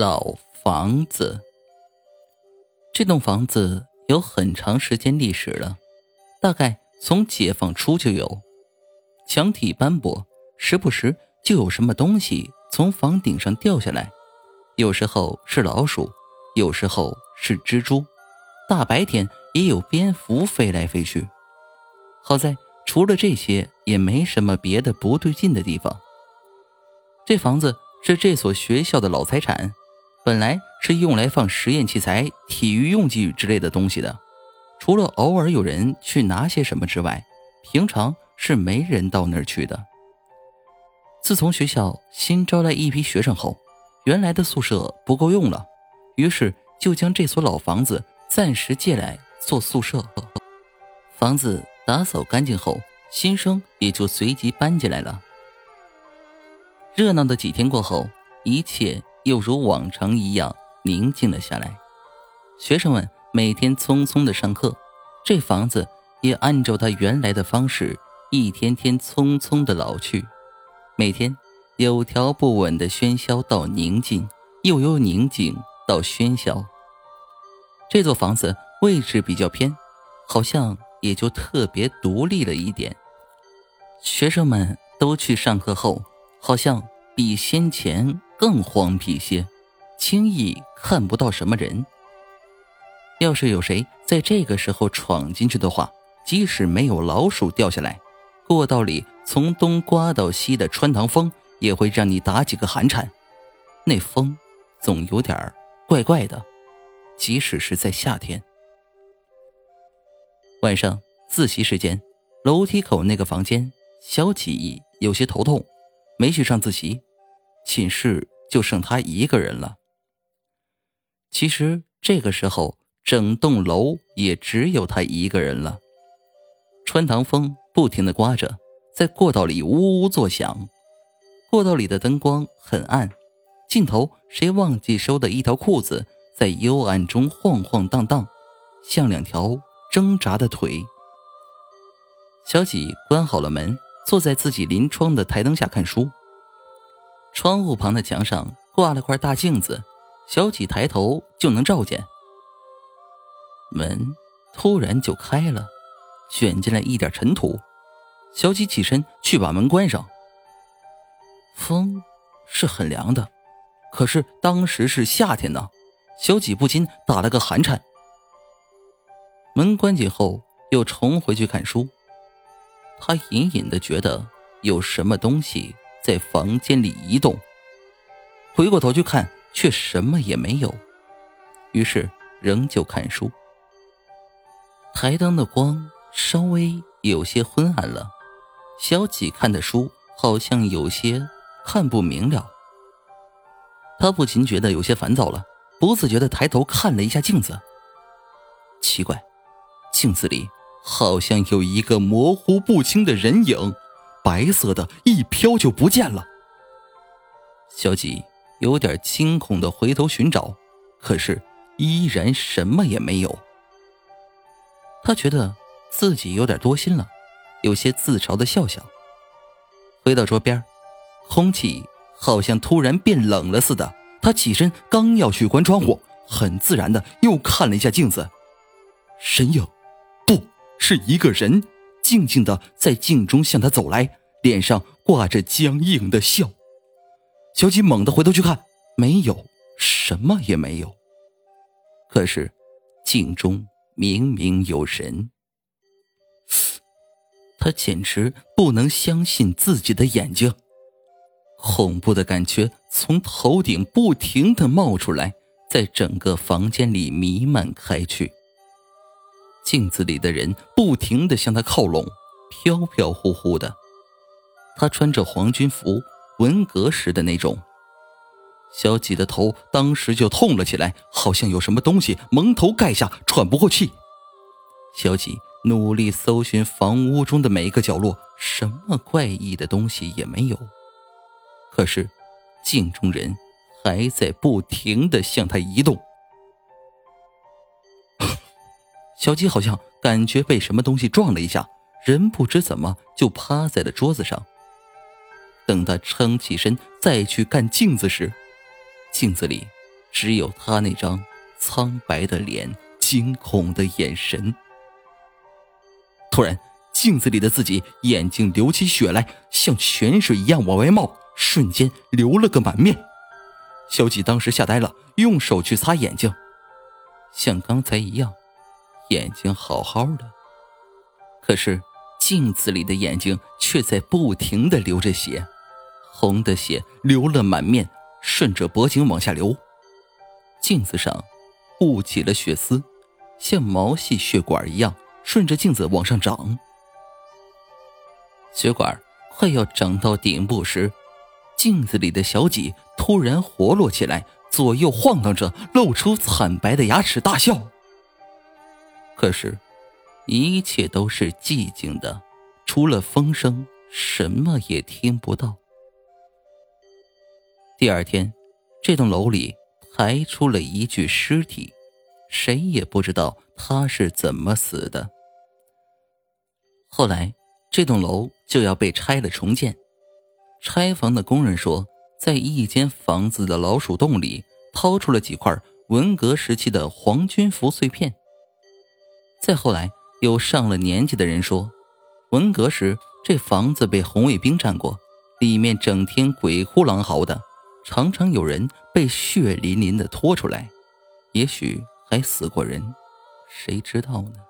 老房子。这栋房子有很长时间历史了，大概从解放初就有。墙体斑驳，时不时就有什么东西从房顶上掉下来，有时候是老鼠，有时候是蜘蛛，大白天也有蝙蝠飞来飞去。好在除了这些，也没什么别的不对劲的地方。这房子。是这所学校的老财产，本来是用来放实验器材、体育用具之类的东西的。除了偶尔有人去拿些什么之外，平常是没人到那儿去的。自从学校新招来一批学生后，原来的宿舍不够用了，于是就将这所老房子暂时借来做宿舍。房子打扫干净后，新生也就随即搬进来了。热闹的几天过后，一切又如往常一样宁静了下来。学生们每天匆匆的上课，这房子也按照它原来的方式，一天天匆匆的老去。每天有条不紊的喧嚣到宁静，又由宁静到喧嚣。这座房子位置比较偏，好像也就特别独立了一点。学生们都去上课后。好像比先前更荒僻些，轻易看不到什么人。要是有谁在这个时候闯进去的话，即使没有老鼠掉下来，过道里从东刮到西的穿堂风也会让你打几个寒颤。那风总有点怪怪的，即使是在夏天。晚上自习时间，楼梯口那个房间，小启有些头痛。没去上自习，寝室就剩他一个人了。其实这个时候，整栋楼也只有他一个人了。穿堂风不停的刮着，在过道里呜呜作响。过道里的灯光很暗，尽头谁忘记收的一条裤子在幽暗中晃晃荡荡，像两条挣扎的腿。小几关好了门。坐在自己临窗的台灯下看书。窗户旁的墙上挂了块大镜子，小几抬头就能照见。门突然就开了，卷进来一点尘土。小几起身去把门关上。风是很凉的，可是当时是夏天呢，小几不禁打了个寒颤。门关紧后，又重回去看书。他隐隐的觉得有什么东西在房间里移动，回过头去看，却什么也没有。于是仍旧看书。台灯的光稍微有些昏暗了，小几看的书好像有些看不明了。他不禁觉得有些烦躁了，不自觉的抬头看了一下镜子。奇怪，镜子里。好像有一个模糊不清的人影，白色的，一飘就不见了。小吉有点惊恐的回头寻找，可是依然什么也没有。他觉得自己有点多心了，有些自嘲的笑笑。回到桌边，空气好像突然变冷了似的。他起身刚要去关窗户，很自然的又看了一下镜子，身影。不是一个人，静静的在镜中向他走来，脸上挂着僵硬的笑。小吉猛地回头去看，没有什么也没有。可是，镜中明明有人。他简直不能相信自己的眼睛，恐怖的感觉从头顶不停的冒出来，在整个房间里弥漫开去。镜子里的人不停的向他靠拢，飘飘忽忽的。他穿着皇军服，文革时的那种。小几的头当时就痛了起来，好像有什么东西蒙头盖下，喘不过气。小几努力搜寻房屋中的每一个角落，什么怪异的东西也没有。可是，镜中人还在不停的向他移动。小鸡好像感觉被什么东西撞了一下，人不知怎么就趴在了桌子上。等他撑起身再去看镜子时，镜子里只有他那张苍白的脸、惊恐的眼神。突然，镜子里的自己眼睛流起血来，像泉水一样往外冒，瞬间流了个满面。小吉当时吓呆了，用手去擦眼睛，像刚才一样，眼睛好好的。可是镜子里的眼睛却在不停的流着血，红的血流了满面，顺着脖颈往下流。镜子上布起了血丝，像毛细血管一样，顺着镜子往上长。血管快要长到顶部时，镜子里的小几突然活络起来，左右晃荡着，露出惨白的牙齿，大笑。可是，一切都是寂静的，除了风声，什么也听不到。第二天，这栋楼里。抬出了一具尸体，谁也不知道他是怎么死的。后来，这栋楼就要被拆了重建。拆房的工人说，在一间房子的老鼠洞里掏出了几块文革时期的皇军服碎片。再后来，有上了年纪的人说，文革时这房子被红卫兵占过，里面整天鬼哭狼嚎的。常常有人被血淋淋的拖出来，也许还死过人，谁知道呢？